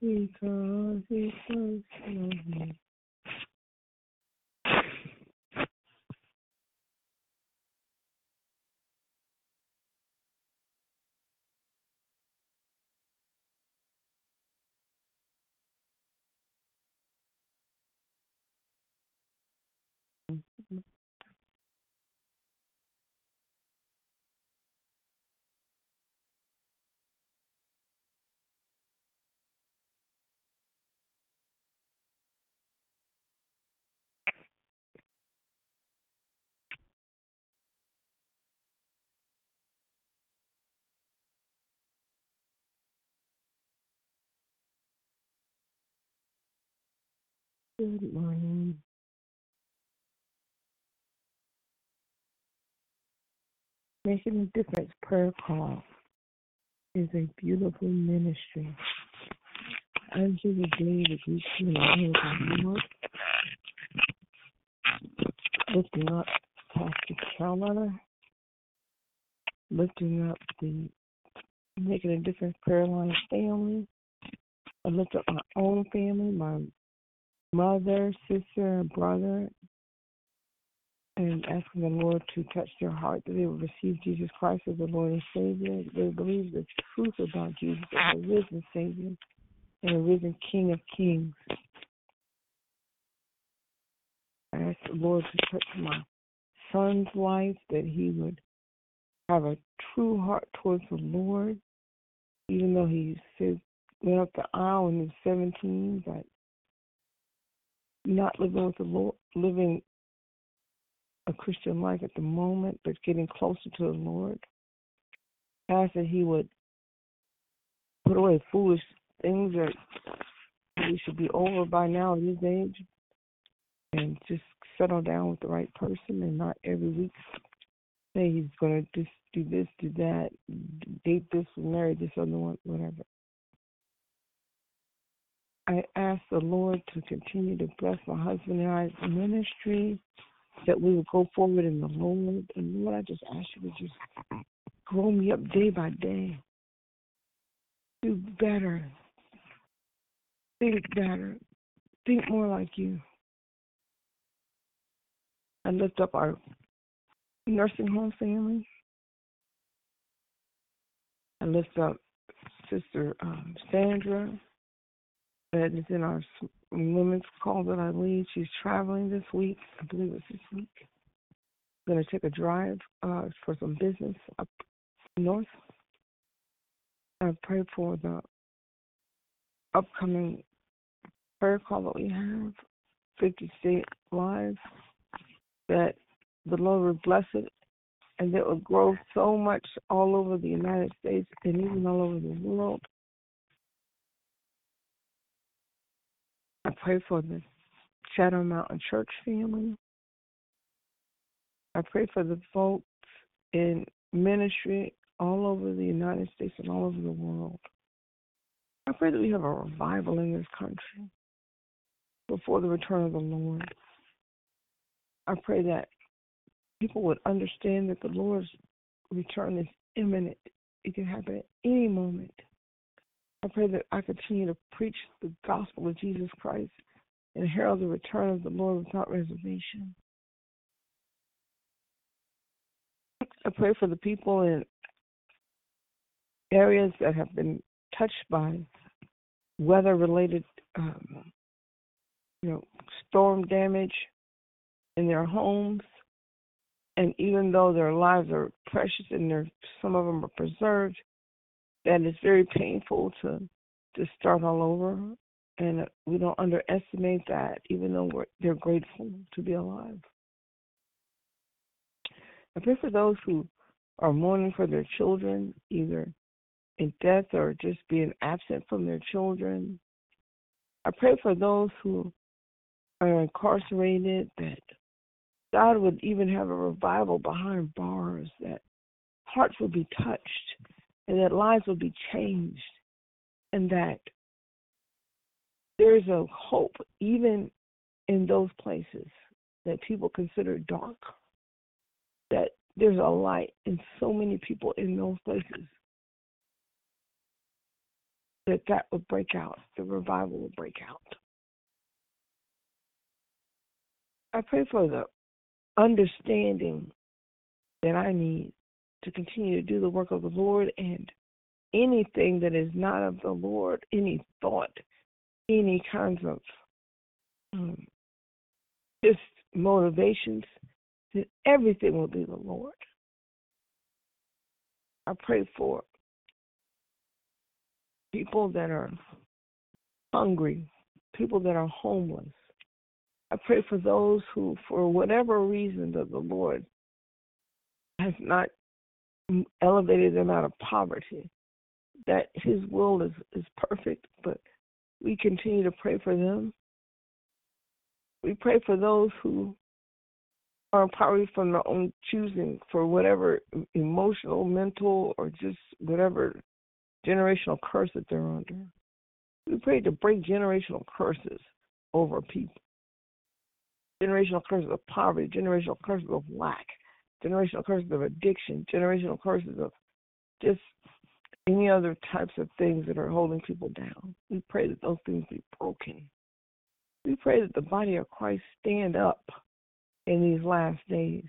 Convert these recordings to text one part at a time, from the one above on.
because he first loved me. Good morning. Making a Difference Prayer Call is a beautiful ministry. Unto the day that we see the Lord, lifting up Pastor Carolina, lifting up the Making a Difference Prayer Line family. I lift up my own family, my mother, sister, brother, and asking the Lord to touch their heart that they will receive Jesus Christ as the Lord and Savior. They believe the truth about Jesus as a risen Savior and a risen King of Kings. I ask the Lord to touch my son's life, that he would have a true heart towards the Lord, even though he went up the aisle when he was 17, but not living with the Lord, living a Christian life at the moment, but getting closer to the Lord. Ask that he would put away foolish things that we should be over by now at his age and just settle down with the right person and not every week say he's going to just do this, do that, date this, marry this other one, whatever. I ask the Lord to continue to bless my husband and I's ministry, that we will go forward in the Lord. And Lord, I just ask you to just grow me up day by day. Do better. Think better. Think more like you. I lift up our nursing home family. I lift up Sister um, Sandra that is in our women's call that I lead. She's traveling this week. I believe it's this week. Going to take a drive uh, for some business up north. I pray for the upcoming prayer call that we have, 50 State Live, that the Lord would bless it and that it would grow so much all over the United States and even all over the world. I pray for the Shadow Mountain Church family. I pray for the folks in ministry all over the United States and all over the world. I pray that we have a revival in this country before the return of the Lord. I pray that people would understand that the Lord's return is imminent. It can happen at any moment. I pray that I continue to preach the gospel of Jesus Christ and herald the return of the Lord without reservation. I pray for the people in areas that have been touched by weather related um, you know storm damage in their homes and even though their lives are precious and some of them are preserved that is very painful to to start all over, and we don't underestimate that. Even though we're, they're grateful to be alive. I pray for those who are mourning for their children, either in death or just being absent from their children. I pray for those who are incarcerated that God would even have a revival behind bars, that hearts would be touched and that lives will be changed and that there's a hope even in those places that people consider dark, that there's a light in so many people in those places that that would break out, the revival would break out. I pray for the understanding that I need to continue to do the work of the Lord and anything that is not of the Lord, any thought, any kinds of um, just motivations, everything will be the Lord. I pray for people that are hungry, people that are homeless. I pray for those who, for whatever reason, that the Lord has not elevated them out of poverty, that His will is, is perfect, but we continue to pray for them. We pray for those who are poverty from their own choosing for whatever emotional, mental, or just whatever generational curse that they're under. We pray to break generational curses over people. Generational curses of poverty, generational curses of lack, generational curses of addiction, generational curses of just any other types of things that are holding people down. We pray that those things be broken. We pray that the body of Christ stand up in these last days.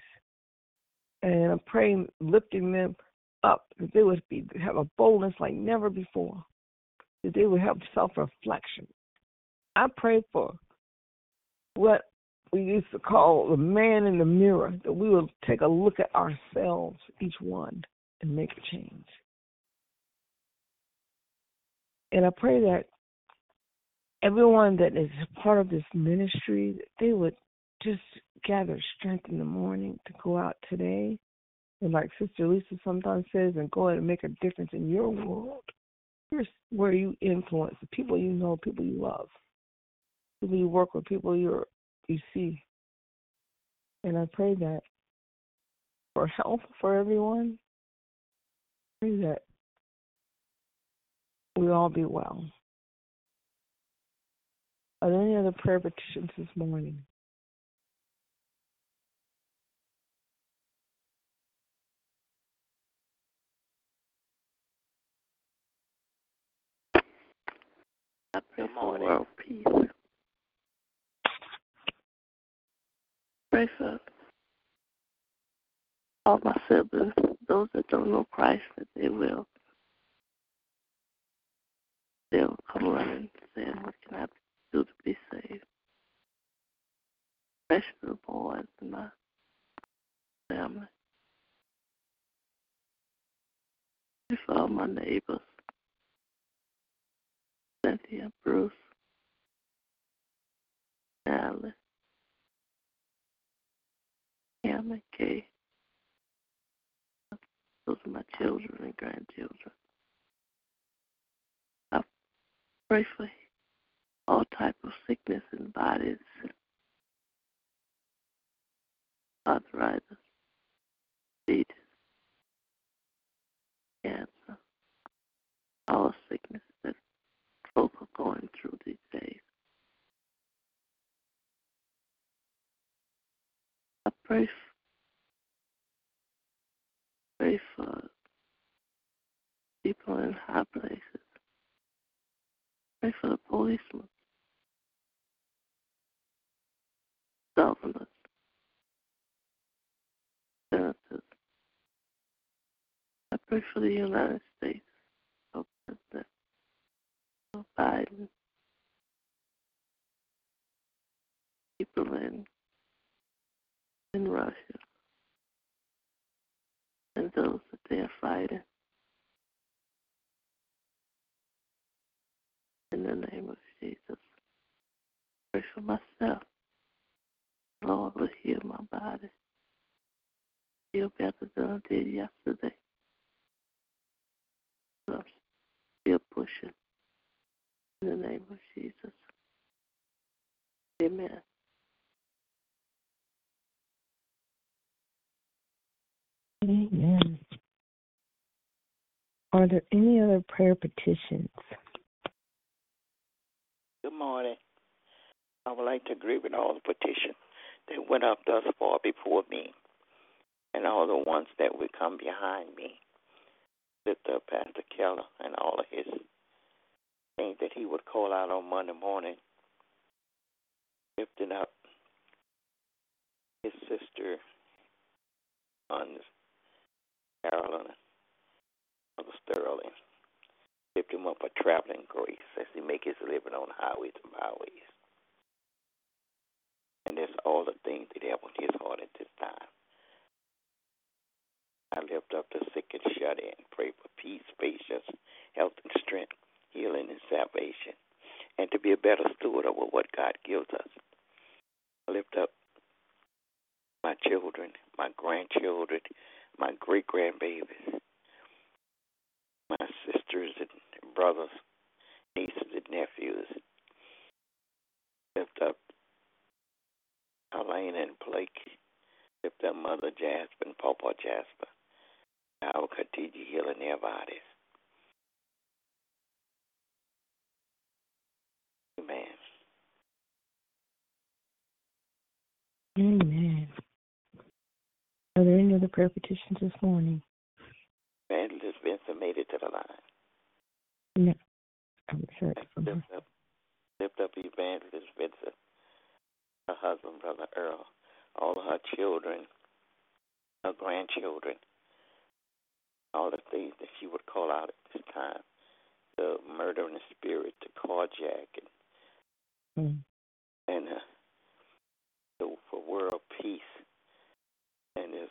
And I'm praying, lifting them up, that they would be have a boldness like never before, that they would have self reflection. I pray for what we used to call the man in the mirror, that we will take a look at ourselves, each one, and make a change. And I pray that everyone that is part of this ministry, they would just gather strength in the morning to go out today. And like Sister Lisa sometimes says, and go out and make a difference in your world. Here's where you influence the people you know, people you love, people you work with, people you you see. And I pray that for health for everyone, I pray that we all be well. Are there any other prayer petitions this morning? I pray for world peace. Pray for all my siblings, those that don't know Christ, that they will they'll come running saying, What can I do to be saved? Especially the boys in my family. Pray for all my neighbors. Cynthia, Bruce, Alice, Cam, and Kay. Those are my children and grandchildren. I pray for all type of sickness in bodies, arthritis, diabetes, cancer, all sickness that folk are going through these days. I pray, pray for people in high places. Pray for the policemen, governors, senators. I pray for the United States, for President Joe Biden, people in in Russia, and those that they are fighting. In the name of Jesus, pray for myself. Lord, will heal my body. Feel better than I did yesterday. I'm still pushing. In the name of Jesus. Amen. Amen. Are there any other prayer petitions? Good morning. I would like to agree with all the petitions that went up thus far before me and all the ones that would come behind me. Lift up Pastor Keller and all of his things that he would call out on Monday morning. Lifting up his sister, sons, Carolyn, Mother Sterling. Lift him up for traveling grace as he make his living on highways and byways. And that's all the things that have on his heart at this time. I lift up the sick and shut in. Pray for peace, patience, health, and strength, healing, and salvation, and to be a better steward over what God gives us. I lift up my children, my grandchildren, my great grandbabies, my sisters and brothers, nieces and nephews. Lift up Elaine and Blake. Lift up Mother Jasper and Papa Jasper. I will continue healing their bodies. Amen. Amen. Are there any other prayer petitions this morning? Evangelist Vincent made it to the line. No. I haven't heard from. Lift up, lift up Evangelist Vincent, her husband, Brother Earl, all of her children, her grandchildren, all the things that she would call out at this time the murdering spirit, the carjacking, Mm. and uh, the, for world peace. And his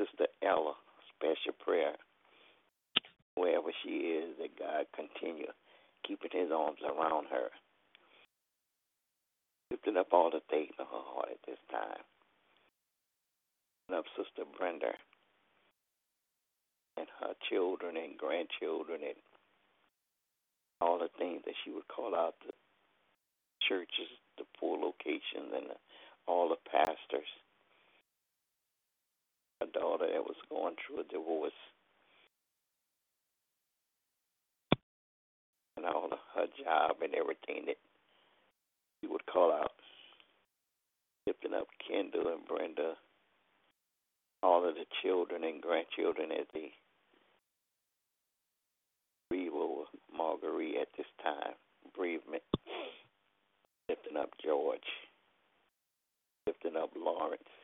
sister Ella, special prayer, wherever she is, that God continue keeping his arms around her. Lifting up all the things in her heart at this time. And up Sister Brenda and her children and grandchildren and all the things that she would call out the churches, the poor locations, and the, all the pastors. A daughter that was going through a divorce, and all of her job and everything that she would call out. Lifting up Kendall and Brenda, all of the children and grandchildren as they grieve Marguerite at this time, bereavement. Lifting up George, lifting up Lawrence.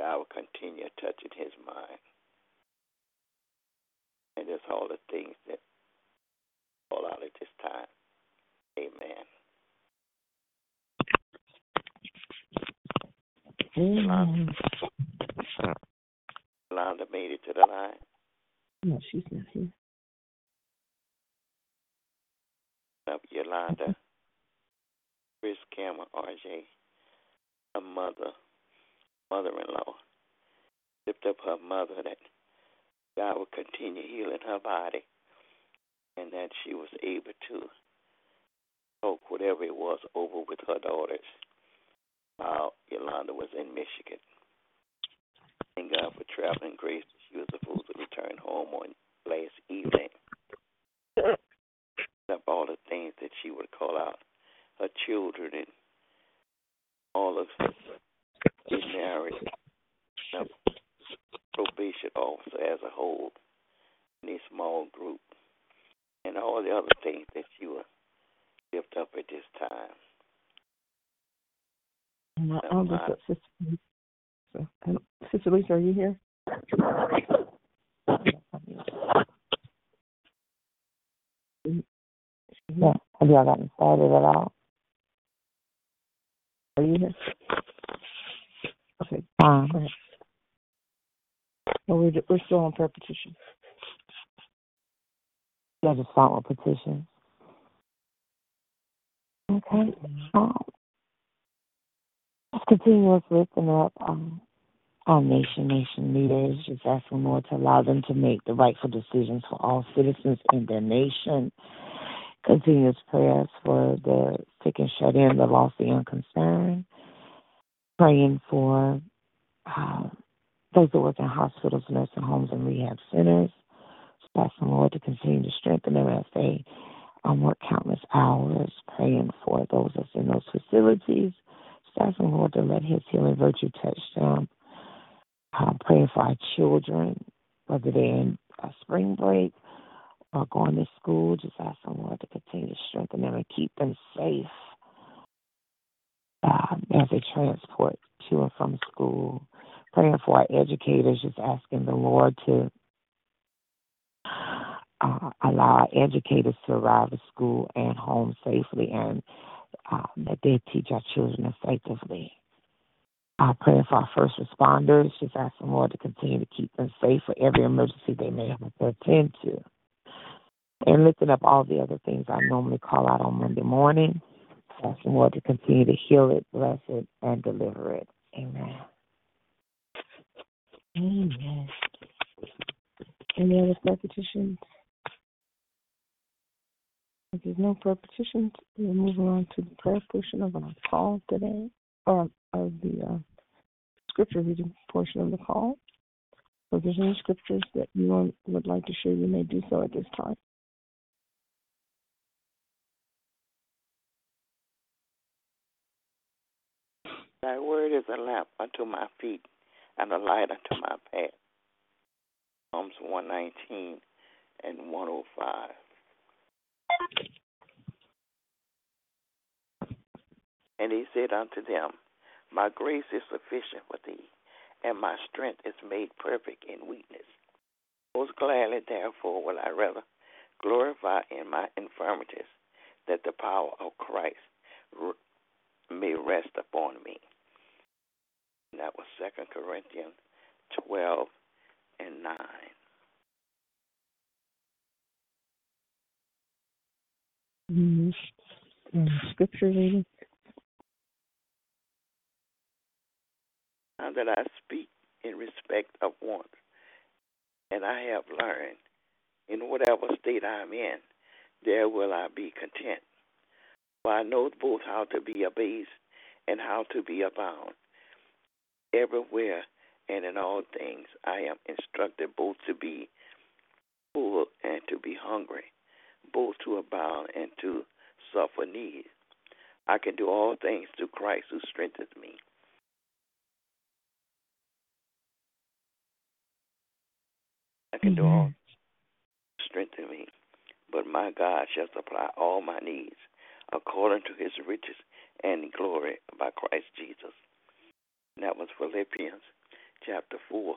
God will continue touching his mind. And that's all the things that fall out at this time. Amen. Amen. Yolanda made it to the line. No, she's not here. Up Yolanda, Chris Cameron, RJ, her mother, mother-in-law. Lift up her mother that God will continue healing her body and that she was able to talk whatever it was over with her daughters while Yolanda was in Michigan. Thank God for traveling grace. She was supposed to return home on last evening. Up all the things that she would call out her children and all of married the probation officer as a whole in a small group and all the other things that you will lift up at this time. And I- I'll look up Sister Lisa. So, Sister Lisa, are you here? Yeah. Have y'all gotten started at all? Are you here? Okay. Um. No, we're, we're still on prayer petition. yeah, just start with petitions. Okay. Um, just continue us lifting up um, our nation, nation leaders, just asking Lord to allow them to make the rightful decisions for all citizens in their nation. Continuous prayers for the sick and shut in, the lost, the unconcerned. Praying for um, those that work in hospitals, nursing homes, and rehab centers. Just the Lord to continue to strengthen them as they um, work countless hours praying for those that's in those facilities. Just the Lord to let His healing virtue touch them. Uh, praying for our children, whether they're in a spring break or going to school. Just ask the Lord to continue to strengthen them and keep them safe um, as they transport to and from school. Praying for our educators, just asking the Lord to uh, allow our educators to arrive at school and home safely and uh, that they teach our children effectively. Uh, praying for our first responders, just asking the Lord to continue to keep them safe for every emergency they may have to attend to. And lifting up all the other things I normally call out on Monday morning, asking Lord to continue to heal it, bless it, and deliver it. Amen. Amen. Any other prayer petitions? If there's no prayer petitions, we'll move on to the prayer portion of our call today, or of the uh, scripture reading portion of the call. So if there's any scriptures that you would like to share, you may do so at this time. Thy word is a lamp unto my feet and a light unto my path. Psalms 119 and 105. And he said unto them, My grace is sufficient for thee, and my strength is made perfect in weakness. Most gladly, therefore, will I rather glorify in my infirmities, that the power of Christ may rest upon me. That was Second Corinthians 12 and 9. Mm-hmm. Scripture reading. Now that I speak in respect of one, and I have learned, in whatever state I am in, there will I be content. For I know both how to be abased and how to be abound. Everywhere and in all things I am instructed both to be full and to be hungry, both to abound and to suffer need. I can do all things through Christ who strengthens me. I can do all strengthen me. But my God shall supply all my needs according to his riches and glory by Christ Jesus. And that was Philippians chapter 4,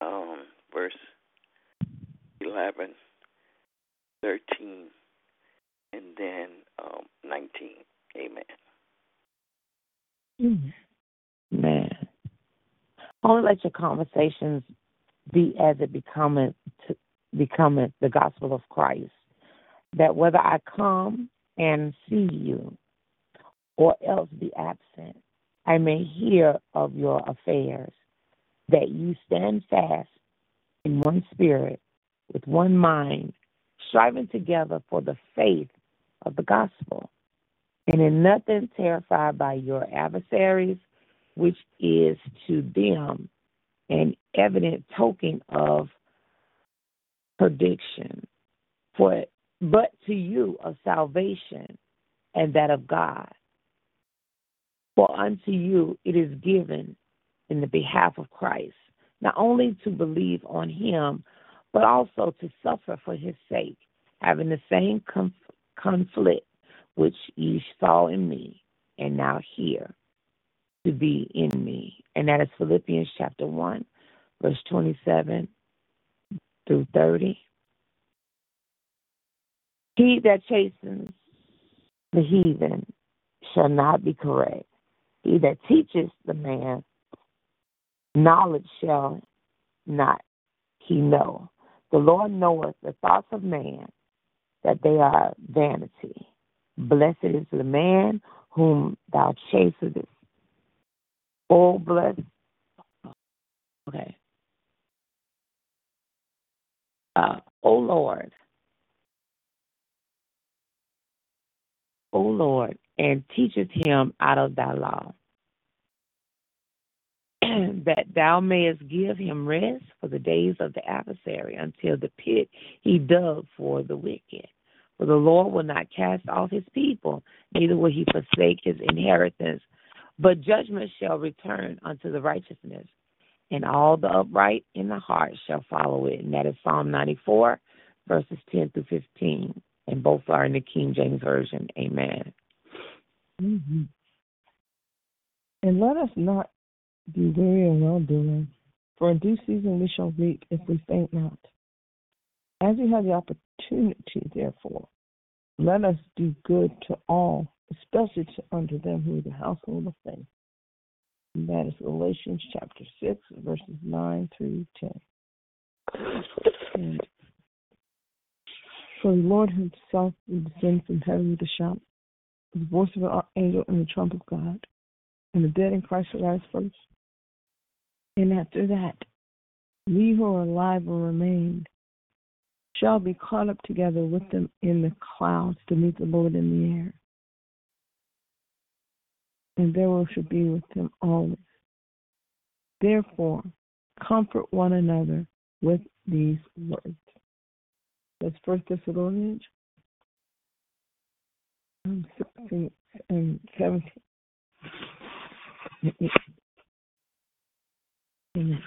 um, verse 11, 13, and then um, 19. Amen. Man. Only let your conversations be as it becometh to becometh the gospel of Christ. That whether I come and see you or else be absent, I may hear of your affairs, that you stand fast in one spirit, with one mind, striving together for the faith of the gospel, and in nothing terrified by your adversaries, which is to them an evident token of prediction, for but to you of salvation and that of God. For unto you it is given in the behalf of Christ, not only to believe on him, but also to suffer for his sake, having the same conf- conflict which ye saw in me, and now hear to be in me. And that is Philippians chapter 1, verse 27 through 30. He that chastens the heathen shall not be correct. He that teaches the man knowledge shall not he know. The Lord knoweth the thoughts of man, that they are vanity. Blessed is the man whom thou chastest. Oh, bless. Okay. Uh, oh Lord, Oh, Lord, and teacheth him out of thy law. that thou mayest give him rest for the days of the adversary until the pit he dug for the wicked. For the Lord will not cast off his people, neither will he forsake his inheritance. But judgment shall return unto the righteousness, and all the upright in the heart shall follow it. And that is Psalm 94, verses 10 through 15. And both are in the King James Version. Amen. Mm-hmm. And let us not be weary in well doing, for in due season we shall reap if we faint not. As we have the opportunity, therefore, let us do good to all, especially to unto them who are the household of faith. And that is Galatians chapter 6, verses 9 through 10. And for the Lord himself will descend from heaven with a shout, the voice of an angel and the trump of God, and the dead in Christ will rise first. And after that, we who are alive will remain shall be caught up together with them in the clouds to meet the Lord in the air. And there we shall be with him always. Therefore, comfort one another with these words. That's First Thessalonians 16 and 17. Amen.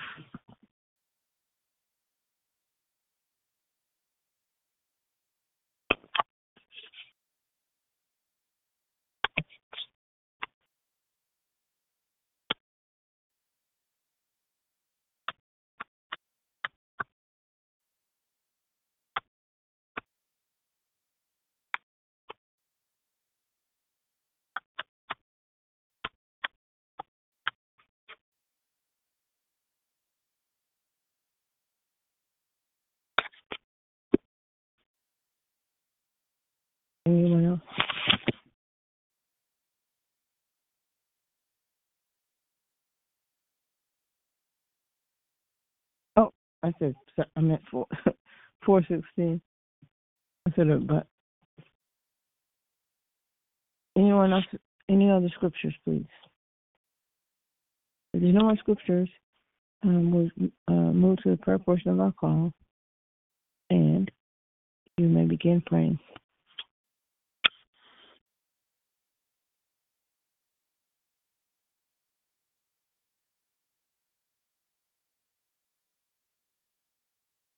Oh, I said I meant four four sixteen. I said it, but anyone else? Any other scriptures, please? If there's no more scriptures, um, we'll uh, move to the prayer portion of our call, and you may begin praying.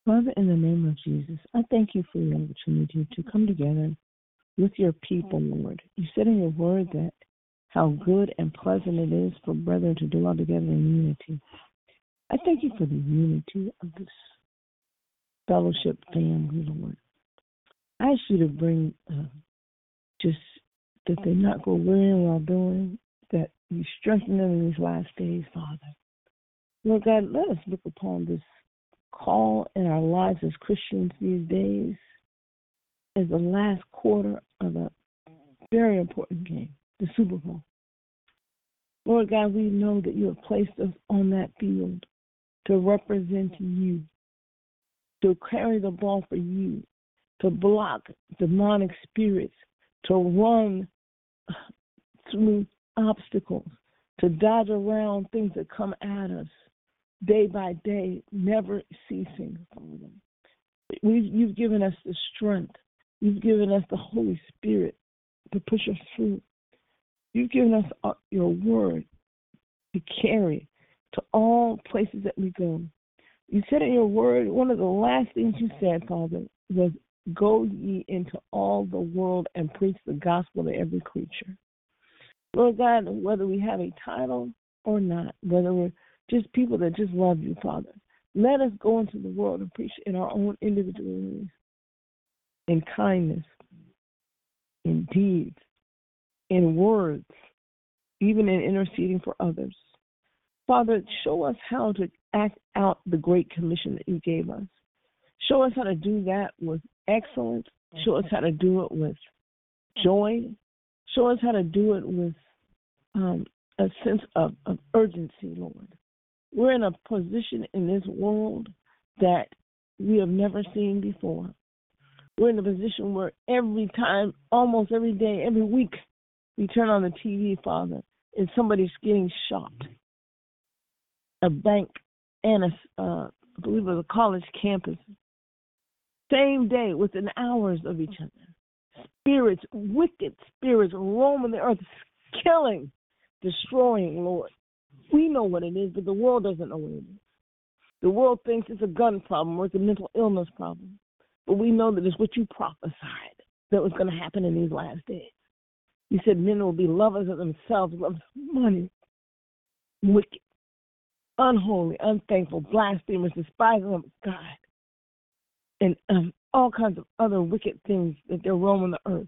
Father, in the name of Jesus, I thank you for the opportunity to come together with your people, Lord. You said in your word that how good and pleasant it is for brethren to dwell together in unity. I thank you for the unity of this fellowship family, Lord. I ask you to bring uh, just that they not go weary while doing, that you strengthen them in these last days, Father. Lord God, let us look upon this call in our lives as Christians these days is the last quarter of a very important game, the Super Bowl. Lord God, we know that you have placed us on that field to represent you, to carry the ball for you, to block demonic spirits, to run through obstacles, to dodge around things that come at us day by day, never ceasing, Father. We've, you've given us the strength. You've given us the Holy Spirit to push us through. You've given us uh, your word to carry to all places that we go. You said in your word, one of the last things you said, Father, was go ye into all the world and preach the gospel to every creature. Lord God, whether we have a title or not, whether we're just people that just love you, Father. Let us go into the world and preach in our own individual ways, in kindness, in deeds, in words, even in interceding for others. Father, show us how to act out the great commission that you gave us. Show us how to do that with excellence. Show us how to do it with joy. Show us how to do it with um, a sense of, of urgency, Lord. We're in a position in this world that we have never seen before. We're in a position where every time, almost every day, every week, we turn on the TV, Father, and somebody's getting shot. a bank and a, uh, I believe it was a college campus. Same day, within hours of each other. Spirits, wicked spirits roaming the earth, killing, destroying, Lord. We know what it is, but the world doesn't know what it is. The world thinks it's a gun problem or it's a mental illness problem. But we know that it's what you prophesied that was going to happen in these last days. You said men will be lovers of themselves, lovers of money, wicked, unholy, unthankful, blasphemers, despising of God, and um, all kinds of other wicked things that they're roaming the earth.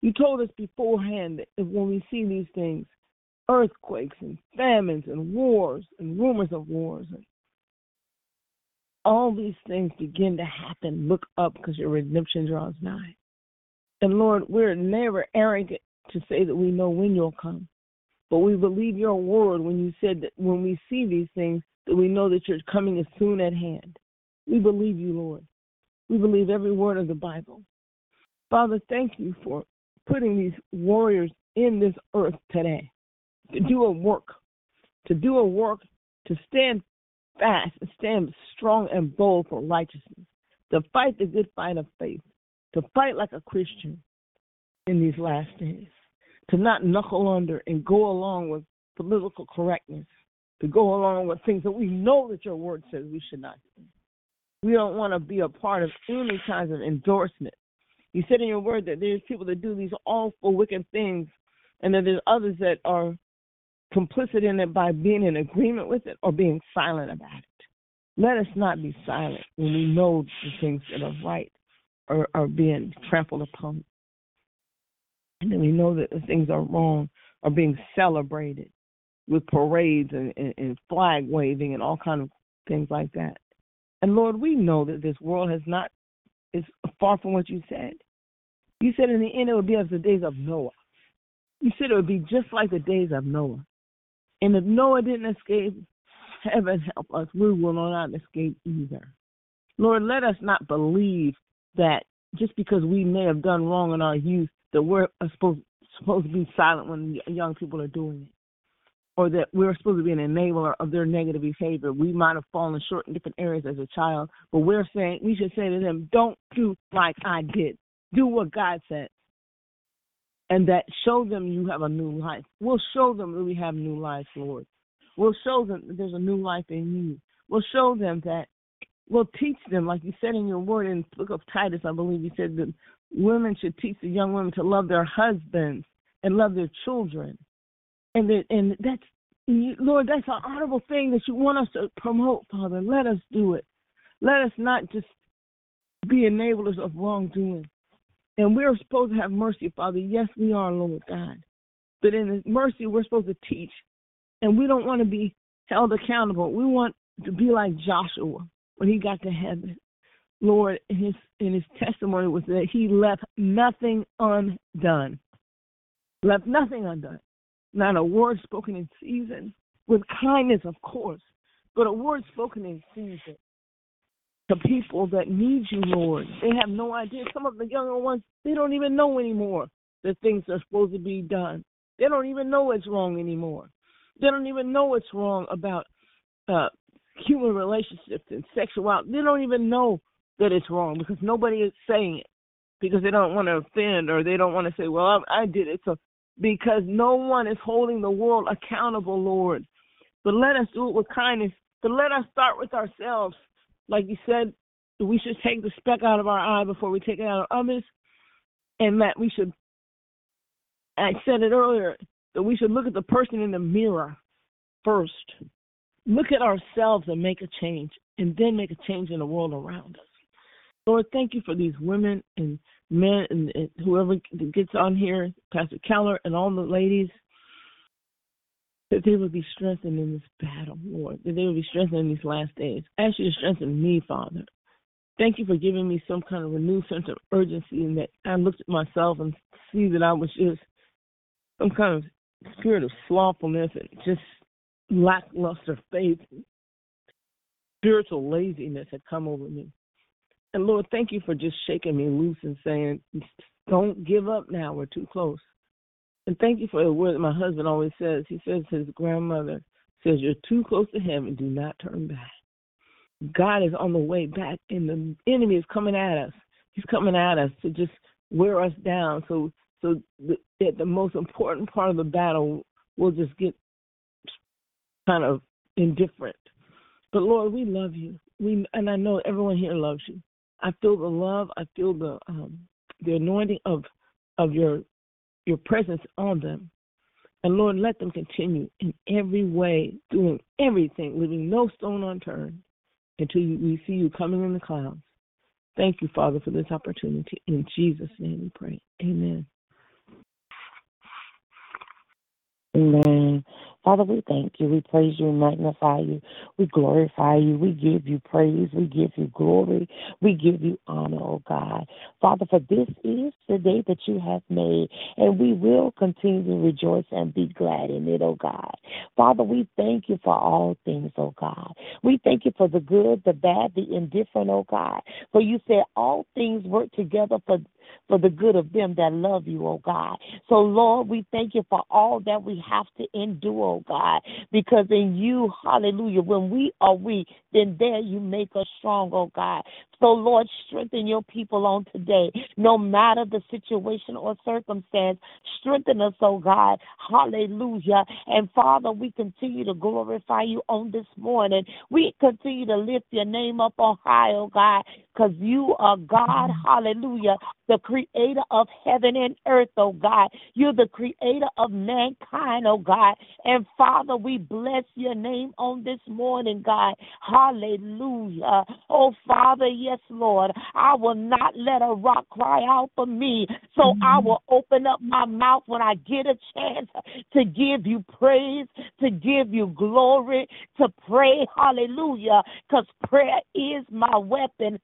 You told us beforehand that when we see these things, earthquakes and famines and wars and rumors of wars and all these things begin to happen, look up because your redemption draws nigh. And Lord, we're never arrogant to say that we know when you'll come. But we believe your word when you said that when we see these things, that we know that you're coming as soon at hand. We believe you, Lord. We believe every word of the Bible. Father, thank you for putting these warriors in this earth today to do a work, to do a work, to stand fast and stand strong and bold for righteousness, to fight the good fight of faith, to fight like a Christian in these last days, to not knuckle under and go along with political correctness, to go along with things that we know that your word says we should not do. We don't want to be a part of any kinds of endorsement. You said in your word that there's people that do these awful, wicked things, and that there's others that are complicit in it by being in agreement with it or being silent about it. Let us not be silent when we know the things that are right are, are being trampled upon. And then we know that the things are wrong are being celebrated with parades and, and, and flag waving and all kind of things like that. And Lord, we know that this world has not is far from what you said. You said in the end it would be as the days of Noah. You said it would be just like the days of Noah. And if Noah didn't escape, heaven help us, we will not escape either. Lord, let us not believe that just because we may have done wrong in our youth, that we're supposed supposed to be silent when young people are doing it, or that we're supposed to be an enabler of their negative behavior. We might have fallen short in different areas as a child, but we're saying we should say to them, "Don't do like I did. Do what God said." And that show them you have a new life. We'll show them that we have new life, Lord. We'll show them that there's a new life in you. We'll show them that we'll teach them, like you said in your word in the book of Titus, I believe you said that women should teach the young women to love their husbands and love their children. And that and that's Lord, that's an honorable thing that you want us to promote, Father. Let us do it. Let us not just be enablers of wrongdoing. And we're supposed to have mercy, Father. Yes, we are, Lord God. But in His mercy, we're supposed to teach. And we don't want to be held accountable. We want to be like Joshua when he got to heaven. Lord, in his in his testimony was that he left nothing undone. Left nothing undone. Not a word spoken in season, with kindness, of course, but a word spoken in season to people that need you, Lord. They have no idea. Some of the younger ones, they don't even know anymore that things are supposed to be done. They don't even know it's wrong anymore. They don't even know it's wrong about uh, human relationships and sexuality. They don't even know that it's wrong because nobody is saying it because they don't want to offend or they don't want to say, "Well, I, I did it." So because no one is holding the world accountable, Lord. But let us do it with kindness. But let us start with ourselves like you said, we should take the speck out of our eye before we take it out of others, and that we should. I said it earlier that we should look at the person in the mirror first. Look at ourselves and make a change, and then make a change in the world around us. Lord, thank you for these women and men and, and whoever gets on here, Pastor Keller and all the ladies that they would be strengthened in this battle, Lord, that they would be strengthened in these last days. I ask you to strengthen me, Father. Thank you for giving me some kind of renewed sense of urgency and that I looked at myself and see that I was just some kind of spirit of slothfulness and just lackluster faith, spiritual laziness had come over me. And Lord, thank you for just shaking me loose and saying, don't give up now. We're too close. And thank you for the word that my husband always says. He says his grandmother says, You're too close to heaven, do not turn back. God is on the way back, and the enemy is coming at us. He's coming at us to just wear us down. So, so the, the most important part of the battle will just get kind of indifferent. But Lord, we love you. We and I know everyone here loves you. I feel the love. I feel the um, the anointing of of your your presence on them. And Lord, let them continue in every way, doing everything, leaving no stone unturned until we see you coming in the clouds. Thank you, Father, for this opportunity. In Jesus' name we pray. Amen. Amen. Father, we thank you. We praise you and magnify you. We glorify you. We give you praise. We give you glory. We give you honor, oh God. Father, for this is the day that you have made, and we will continue to rejoice and be glad in it, oh God. Father, we thank you for all things, oh God. We thank you for the good, the bad, the indifferent, oh God. For you said all things work together for for the good of them that love you, oh God. So, Lord, we thank you for all that we have to endure, oh God, because in you, hallelujah, when we are weak, then there you make us strong, oh God. So, Lord, strengthen your people on today, no matter the situation or circumstance. Strengthen us, oh God. Hallelujah. And Father, we continue to glorify you on this morning. We continue to lift your name up on high, oh God, because you are God. Hallelujah. The creator of heaven and earth, oh God. You're the creator of mankind, oh God. And Father, we bless your name on this morning, God. Hallelujah. Oh Father, yes, Lord. I will not let a rock cry out for me. So mm-hmm. I will open up my mouth when I get a chance to give you praise, to give you glory, to pray. Hallelujah. Because prayer is my weapon.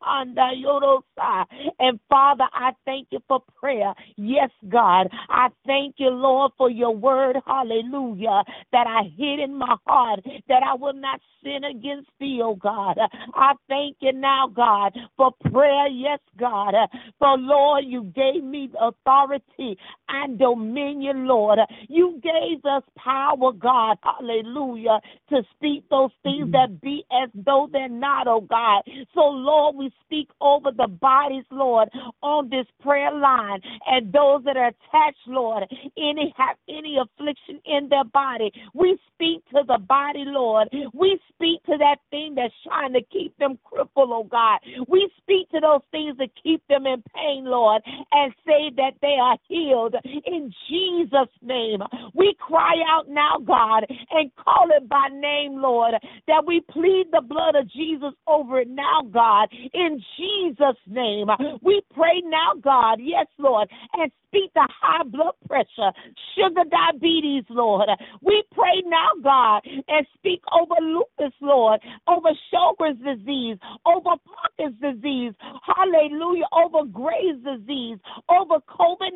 And Father, I thank you for prayer. Yes, God. I thank you, Lord, for your word. Hallelujah. That I hid in my heart that I will not sin against thee, oh God. I thank you now, God, for prayer. Yes, God. For Lord, you gave me authority and dominion, Lord. You gave us power, God. Hallelujah. To speak those things mm-hmm. that be as though they're not, oh God. So, Lord, we speak over the bodies, Lord, on this prayer line and those that are attached, Lord, any have any affliction in their body. We speak to the body, Lord. We speak to that thing that's trying to keep them crippled, oh God. We speak to those things that keep them in pain, Lord, and say that they are healed in Jesus' name. We cry out now, God, and call it by name, Lord, that we plead the blood of Jesus over it now, God, in Jesus' name. We pray now, God, yes, Lord, and speak to high blood pressure, sugar diabetes, Lord. We pray now, God, and speak over lupus, Lord, over Sjogren's disease, over Parkinson's disease, hallelujah, over Graves' disease, over COVID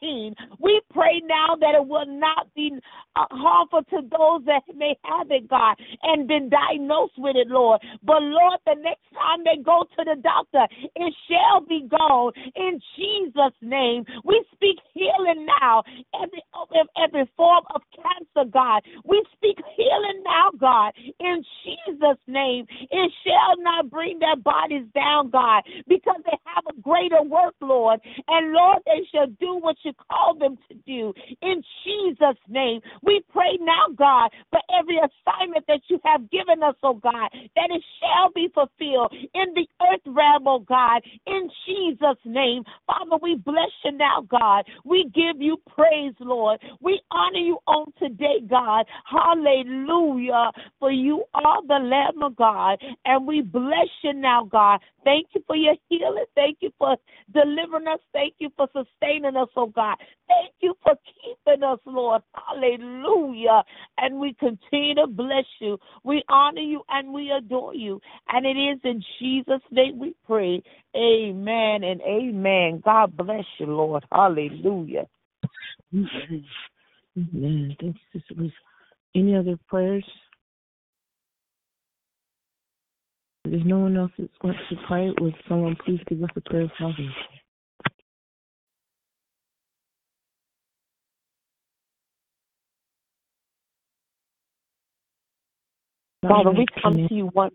19. We pray now that it will not be uh, harmful to those that may have it, God, and been diagnosed with it, Lord. But Lord, the next time they go to the doctor, it shall be gone in Jesus' name. We speak healing now. Every every form of cancer, God. We speak healing now, God. In Jesus' name. It shall not bring their bodies down, God, because they have a greater work, Lord. And Lord, they shall do what you call them to do. In Jesus' name. We pray now, God, for every assignment that you have given us, oh God, that it shall be fulfilled in the earth realm, oh God. In Jesus' name. Father, we bless you now, God. We give you praise, Lord. We honor you on today, God. Hallelujah. For you are the Lamb of God. And we bless you now, God. Thank you for your healing. Thank you for delivering us. Thank you for sustaining us, oh God. Thank you for keeping us, Lord. Hallelujah. And we to bless you. We honor you and we adore you. And it is in Jesus' name we pray. Amen and amen. God bless you, Lord. Hallelujah. Amen. Sister Lisa. Any other prayers? If there's no one else that wants to pray, would someone please give us a prayer of salvation? Father, we come to you once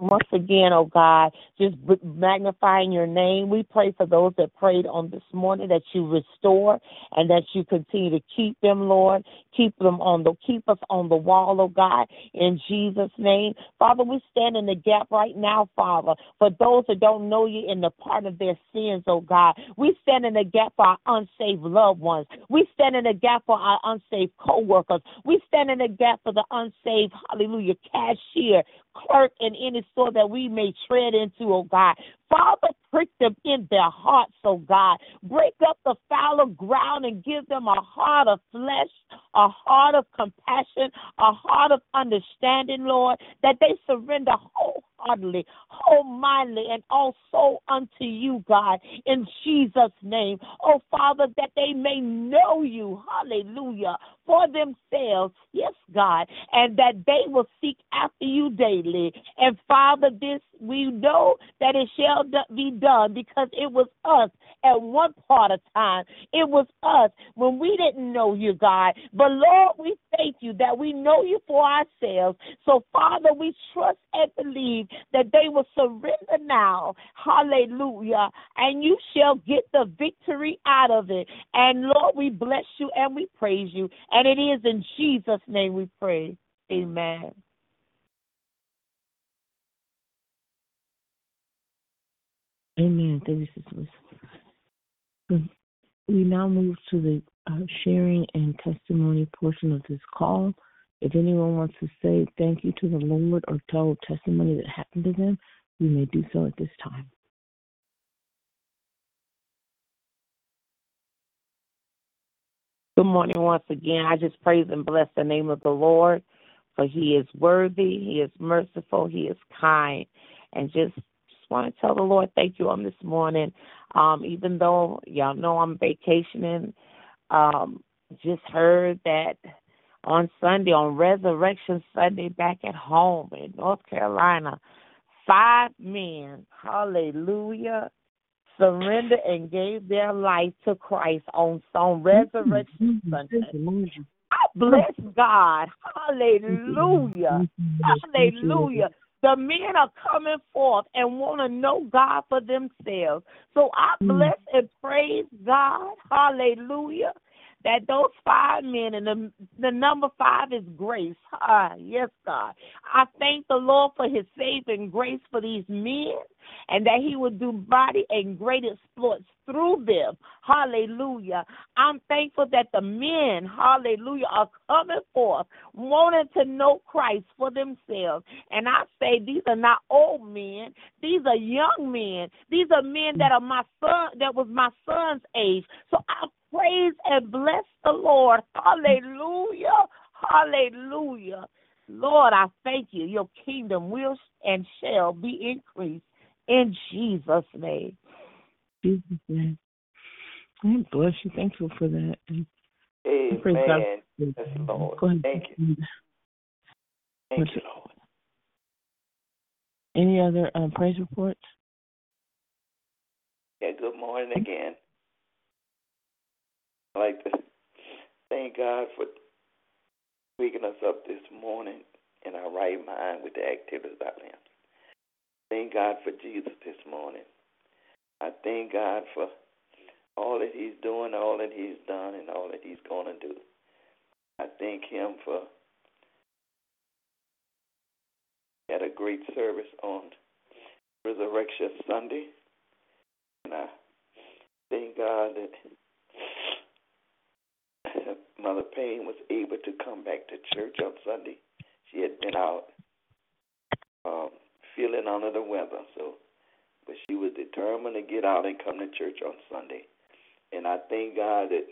once again, oh God, just magnifying your name. We pray for those that prayed on this morning that you restore and that you continue to keep them, Lord. Keep them on the keep us on the wall, oh God, in Jesus' name. Father, we stand in the gap right now, Father, for those that don't know you in the part of their sins, oh God. We stand in the gap for our unsaved loved ones. We stand in the gap for our unsaved co-workers. We stand in the gap for the unsaved, hallelujah, cashier, clerk in any store that we may tread into, oh God. Father, prick them in their hearts, oh God. Break up the fallow ground and give them a heart of flesh, a heart of compassion, a heart of understanding, Lord, that they surrender wholeheartedly, whole-mindedly, and also unto you, God, in Jesus' name. Oh, Father, that they may know you, hallelujah, for themselves, yes, God, and that they will seek after you daily. And Father, this we know that it shall be done because it was us at one part of time. It was us when we didn't know you, God. But Lord, we thank you that we know you for ourselves. So, Father, we trust and believe that they will surrender now. Hallelujah. And you shall get the victory out of it. And Lord, we bless you and we praise you. And it is in Jesus' name we pray. Amen. Amen. Thank you, Sister We now move to the uh, sharing and testimony portion of this call. If anyone wants to say thank you to the Lord or tell a testimony that happened to them, we may do so at this time. Good morning once again. I just praise and bless the name of the Lord, for He is worthy, He is merciful, He is kind, and just want to tell the Lord thank you on this morning. Um, even though y'all know I'm vacationing, um, just heard that on Sunday, on Resurrection Sunday, back at home in North Carolina, five men, hallelujah, surrendered and gave their life to Christ on, on Resurrection Sunday. I bless God. Hallelujah. Hallelujah. The men are coming forth and want to know God for themselves. So I mm. bless and praise God. Hallelujah that those five men and the the number five is grace. Ah, yes, God. I thank the Lord for his saving grace for these men and that he would do mighty and great exploits through them. Hallelujah. I'm thankful that the men, hallelujah, are coming forth, wanting to know Christ for themselves. And I say these are not old men, these are young men. These are men that are my son that was my son's age. So I praise and bless the Lord. Hallelujah. Hallelujah. Lord, I thank you. Your kingdom will and shall be increased in Jesus' name. Jesus' name. God bless you. Thank you for that. Amen. Yes, Lord. Thank you. Thank you, Lord. Any other um, praise reports? Yeah, good morning again. I'd like to thank God for waking us up this morning in our right mind with the activities of our limbs. Thank God for Jesus this morning. I thank God for all that He's doing, all that He's done, and all that He's going to do. I thank Him for had a great service on Resurrection Sunday, and I thank God that Mother Payne was able to come back to church on Sunday. She had been out um, feeling under the weather, so but she was determined to get out and come to church on Sunday. And I thank God that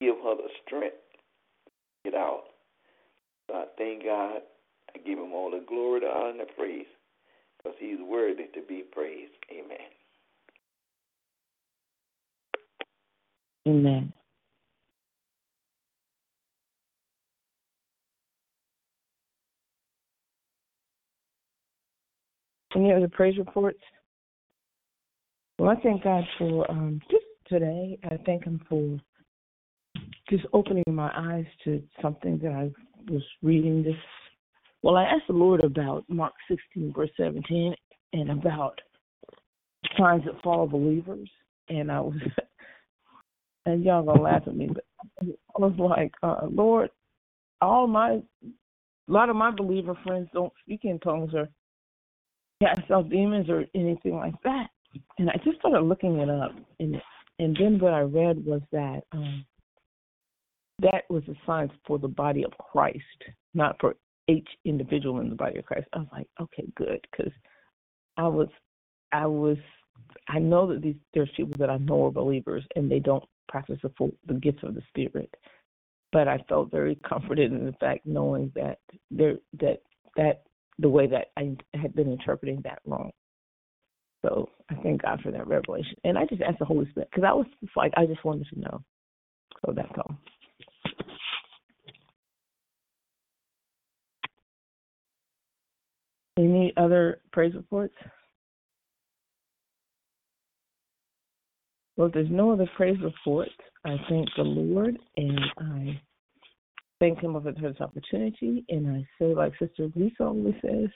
give her the strength to get out. So I thank God. I give him all the glory, the honor, and the praise because he's worthy to be praised. Amen. Amen. Any other praise reports? Well, I thank God for um, just today. I thank Him for just opening my eyes to something that I was reading this Well, I asked the Lord about Mark 16, verse 17, and about signs that follow believers. And I was, and y'all gonna laugh at me, but I was like, uh, Lord, all my, a lot of my believer friends don't speak in tongues or cast out demons or anything like that. And I just started looking it up, and and then what I read was that um, that was a sign for the body of Christ, not for each individual in the body of Christ. I was like, okay, good, because I was, I was, I know that these there's people that I know are believers and they don't practice the full, the gifts of the Spirit, but I felt very comforted in the fact knowing that there that that the way that I had been interpreting that wrong. So I thank God for that revelation, and I just asked the Holy Spirit because I was like I just wanted to know. So that's all. Any other praise reports? Well, if there's no other praise reports, I thank the Lord and I thank Him for this opportunity. And I say, like Sister Lisa always says,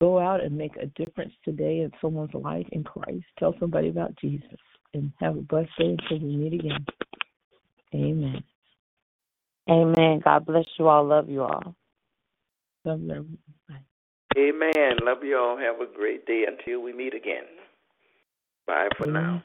go out and make a difference today in someone's life in Christ. Tell somebody about Jesus and have a blessed day until we meet again. Amen. Amen. God bless you all. Love you all. Love you. Bye. Amen. Love you all. Have a great day until we meet again. Bye for now.